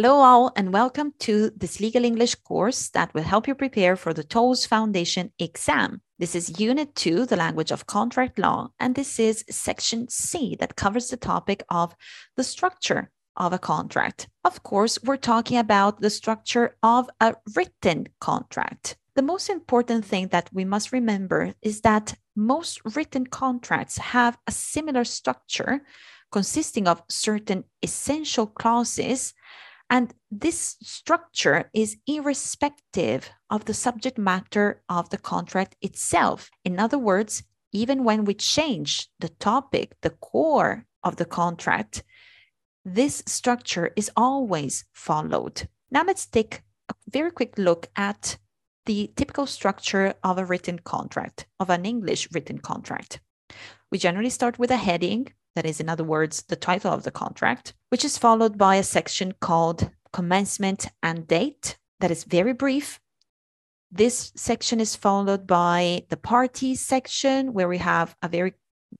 Hello, all, and welcome to this legal English course that will help you prepare for the TOLES Foundation exam. This is Unit 2, the language of contract law, and this is Section C that covers the topic of the structure of a contract. Of course, we're talking about the structure of a written contract. The most important thing that we must remember is that most written contracts have a similar structure consisting of certain essential clauses and this structure is irrespective of the subject matter of the contract itself. In other words, even when we change the topic, the core of the contract, this structure is always followed. Now let's take a very quick look at the typical structure of a written contract, of an English written contract. We generally start with a heading, that is, in other words, the title of the contract, which is followed by a section called commencement and date, that is very brief. This section is followed by the parties section, where we have a very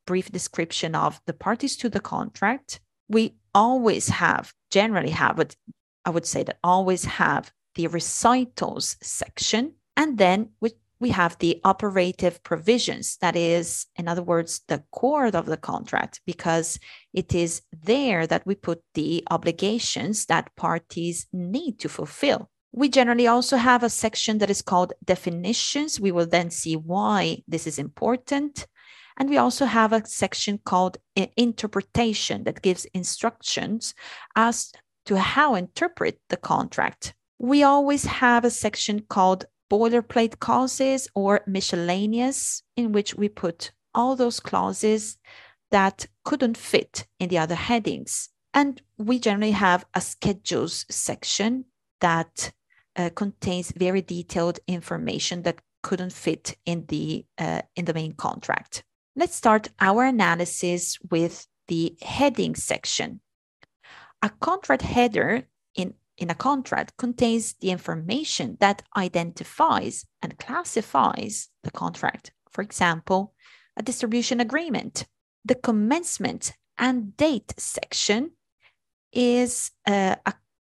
brief description of the parties to the contract. We always have, generally have, but I would say that always have the recitals section. And then we we have the operative provisions. That is, in other words, the core of the contract, because it is there that we put the obligations that parties need to fulfill. We generally also have a section that is called definitions. We will then see why this is important. And we also have a section called interpretation that gives instructions as to how interpret the contract. We always have a section called boilerplate clauses or miscellaneous, in which we put all those clauses that couldn't fit in the other headings. And we generally have a schedules section that uh, contains very detailed information that couldn't fit in the uh, in the main contract. Let's start our analysis with the heading section. A contract header in a contract contains the information that identifies and classifies the contract. For example, a distribution agreement. The commencement and date section is, uh, a,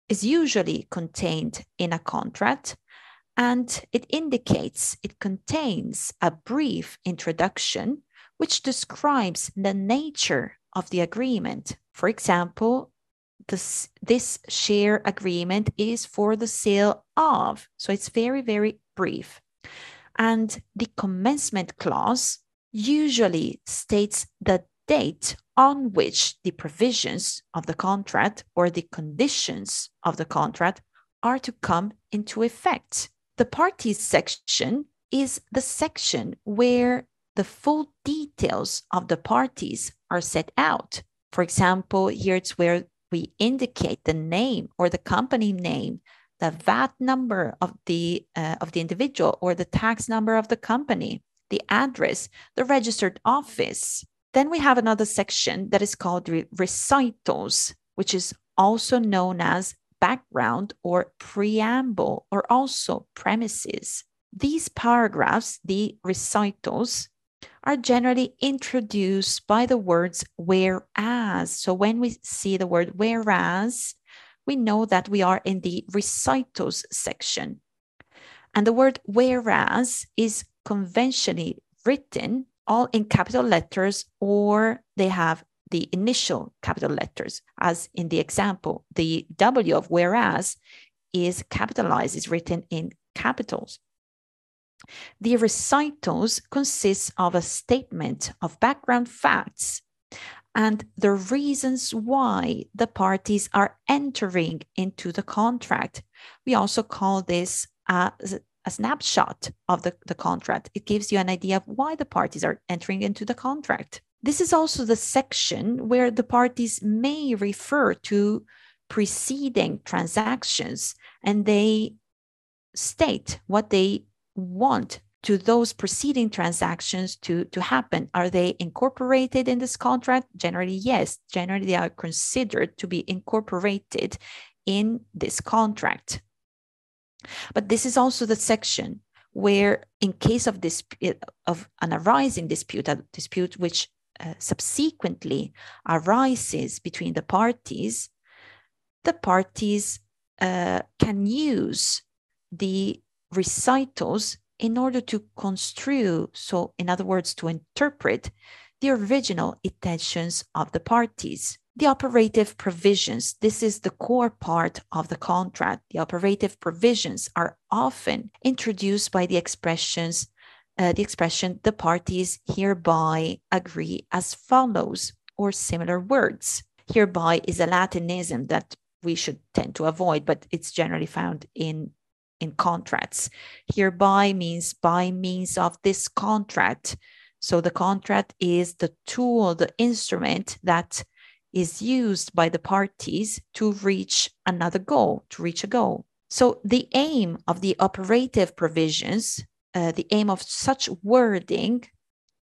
is usually contained in a contract and it indicates it contains a brief introduction which describes the nature of the agreement. For example, this, this share agreement is for the sale of. So it's very, very brief. And the commencement clause usually states the date on which the provisions of the contract or the conditions of the contract are to come into effect. The parties section is the section where the full details of the parties are set out. For example, here it's where we indicate the name or the company name, the VAT number of the uh, of the individual or the tax number of the company, the address, the registered office. Then we have another section that is called re- recitals, which is also known as background or preamble or also premises. These paragraphs, the recitals, are generally introduced by the words whereas. So when we see the word whereas, we know that we are in the recitals section. And the word whereas is conventionally written all in capital letters or they have the initial capital letters, as in the example, the W of whereas is capitalized, is written in capitals. The recitals consist of a statement of background facts and the reasons why the parties are entering into the contract. We also call this a, a snapshot of the, the contract. It gives you an idea of why the parties are entering into the contract. This is also the section where the parties may refer to preceding transactions and they state what they want to those preceding transactions to, to happen? Are they incorporated in this contract? Generally, yes. Generally, they are considered to be incorporated in this contract. But this is also the section where, in case of dispute of an arising dispute, a dispute which uh, subsequently arises between the parties, the parties uh, can use the recitals in order to construe, so in other words, to interpret the original intentions of the parties. The operative provisions, this is the core part of the contract. The operative provisions are often introduced by the expressions, uh, the expression the parties hereby agree as follows, or similar words. Hereby is a Latinism that we should tend to avoid, but it's generally found in in contracts. Hereby means by means of this contract. So the contract is the tool, the instrument that is used by the parties to reach another goal, to reach a goal. So the aim of the operative provisions, uh, the aim of such wording,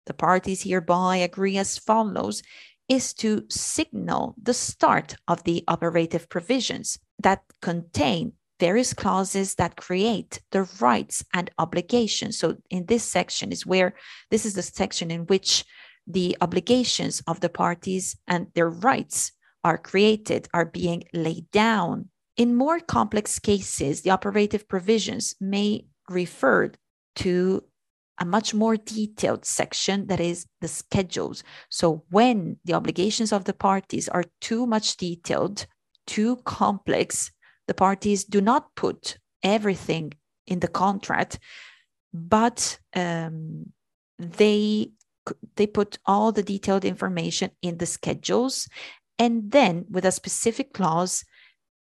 the parties hereby agree as follows, is to signal the start of the operative provisions that contain various clauses that create the rights and obligations. So in this section is where this is the section in which the obligations of the parties and their rights are created, are being laid down. In more complex cases, the operative provisions may refer to a much more detailed section that is the schedules. So when the obligations of the parties are too much detailed, too complex, the parties do not put everything in the contract, but um, they they put all the detailed information in the schedules, and then with a specific clause,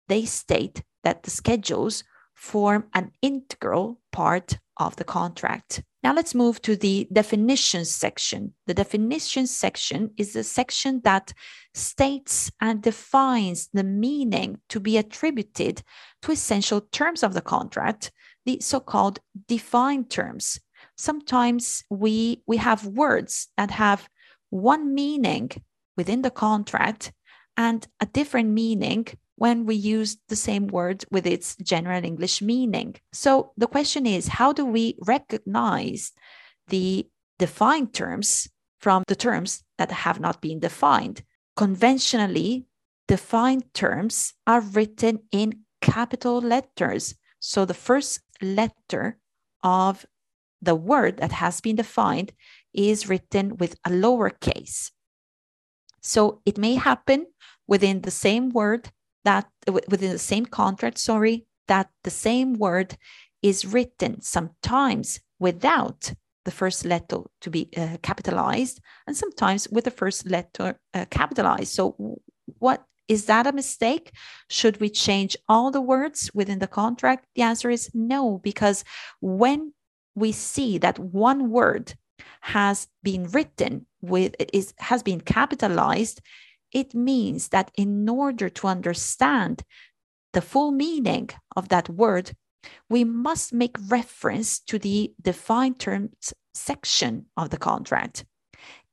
they state that the schedules form an integral part of the contract. Now let's move to the definitions section. The definitions section is the section that states and defines the meaning to be attributed to essential terms of the contract, the so-called defined terms. Sometimes we, we have words that have one meaning within the contract and a different meaning when we use the same word with its general English meaning. So the question is how do we recognize the defined terms from the terms that have not been defined? Conventionally, defined terms are written in capital letters. So the first letter of the word that has been defined is written with a lowercase. So it may happen within the same word that within the same contract, sorry, that the same word is written sometimes without the first letter to be uh, capitalized and sometimes with the first letter uh, capitalized. So, what is that a mistake? Should we change all the words within the contract? The answer is no, because when we see that one word has been written with is has been capitalized it means that in order to understand the full meaning of that word, we must make reference to the defined terms section of the contract.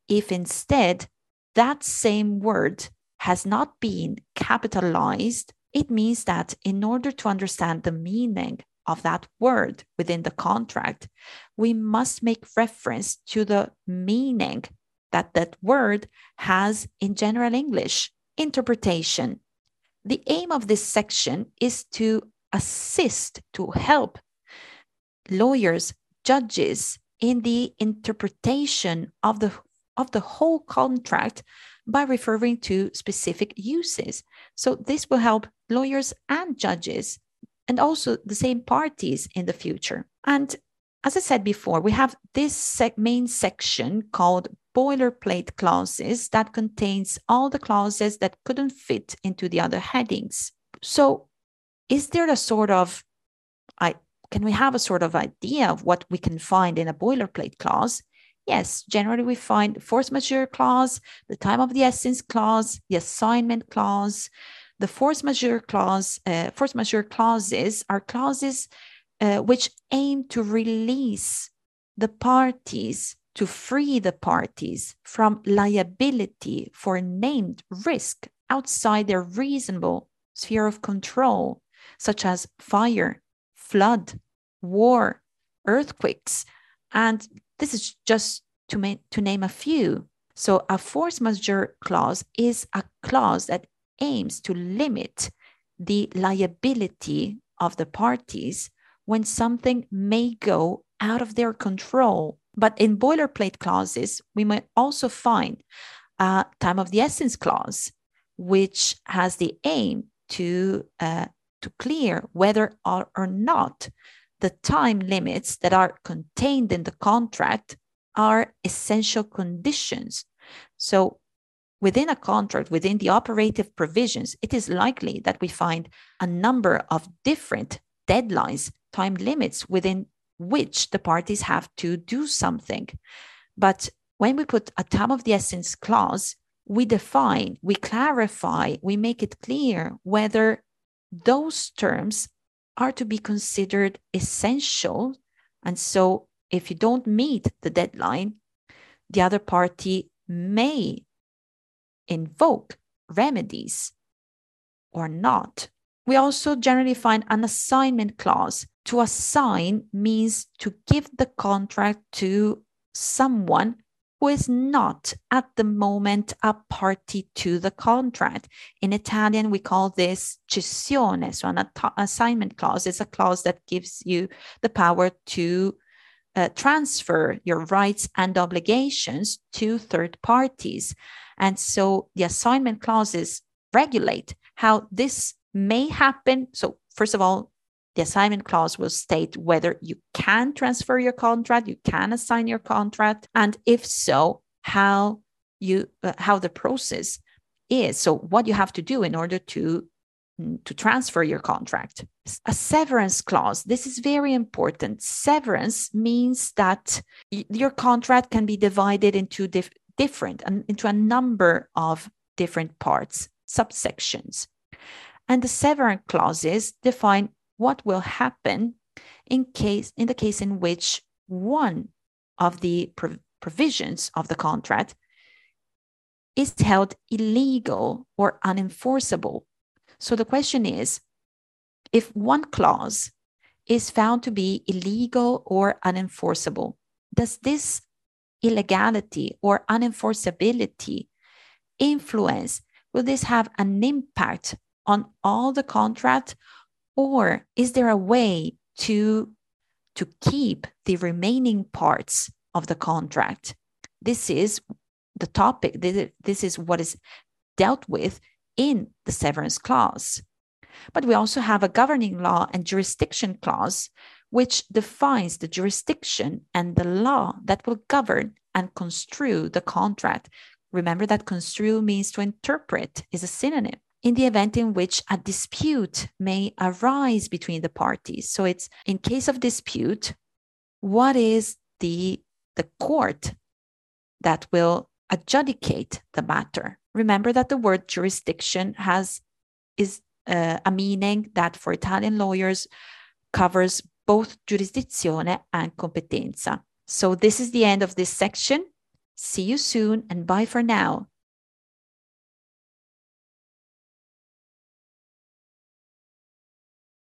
If instead that same word has not been capitalized, it means that in order to understand the meaning of that word within the contract, we must make reference to the meaning that that word has in general English. Interpretation. The aim of this section is to assist, to help lawyers, judges in the interpretation of the of the whole contract by referring to specific uses. So this will help lawyers and judges and also the same parties in the future. And as I said before, we have this sec main section called boilerplate clauses that contains all the clauses that couldn't fit into the other headings. So is there a sort of I can we have a sort of idea of what we can find in a boilerplate clause? Yes, generally we find force majeure clause, the time of the essence clause, the assignment clause. The force majeure clause, uh, force majeure clauses are clauses uh, which aim to release the parties to free the parties from liability for named risk outside their reasonable sphere of control, such as fire, flood, war, earthquakes. And this is just to, ma- to name a few. So, a force majeure clause is a clause that aims to limit the liability of the parties when something may go out of their control. But in boilerplate clauses, we might also find a time of the essence clause, which has the aim to, uh, to clear whether or, or not the time limits that are contained in the contract are essential conditions. So within a contract, within the operative provisions, it is likely that we find a number of different deadlines, time limits within which the parties have to do something. But when we put a time of the essence clause, we define, we clarify, we make it clear whether those terms are to be considered essential. And so if you don't meet the deadline, the other party may invoke remedies or not. We also generally find an assignment clause. To assign means to give the contract to someone who is not at the moment a party to the contract. In Italian, we call this cessione. So, an assignment clause is a clause that gives you the power to uh, transfer your rights and obligations to third parties. And so the assignment clauses regulate how this may happen. So, first of all, the assignment clause will state whether you can transfer your contract, you can assign your contract, and if so, how you uh, how the process is. So, what you have to do in order to mm, to transfer your contract. A severance clause. This is very important. Severance means that your contract can be divided into dif- different and into a number of different parts, subsections. And the severance clauses define what will happen in case in the case in which one of the provisions of the contract is held illegal or unenforceable. So the question is if one clause is found to be illegal or unenforceable, does this illegality or unenforceability influence? Will this have an impact on all the contract? Or is there a way to, to keep the remaining parts of the contract? This is the topic, this is what is dealt with in the severance clause. But we also have a governing law and jurisdiction clause which defines the jurisdiction and the law that will govern and construe the contract. Remember that construe means to interpret, is a synonym in the event in which a dispute may arise between the parties. So it's in case of dispute, what is the, the court that will adjudicate the matter? Remember that the word jurisdiction has is uh, a meaning that for Italian lawyers covers both giurisdizione and competenza. So this is the end of this section. See you soon and bye for now.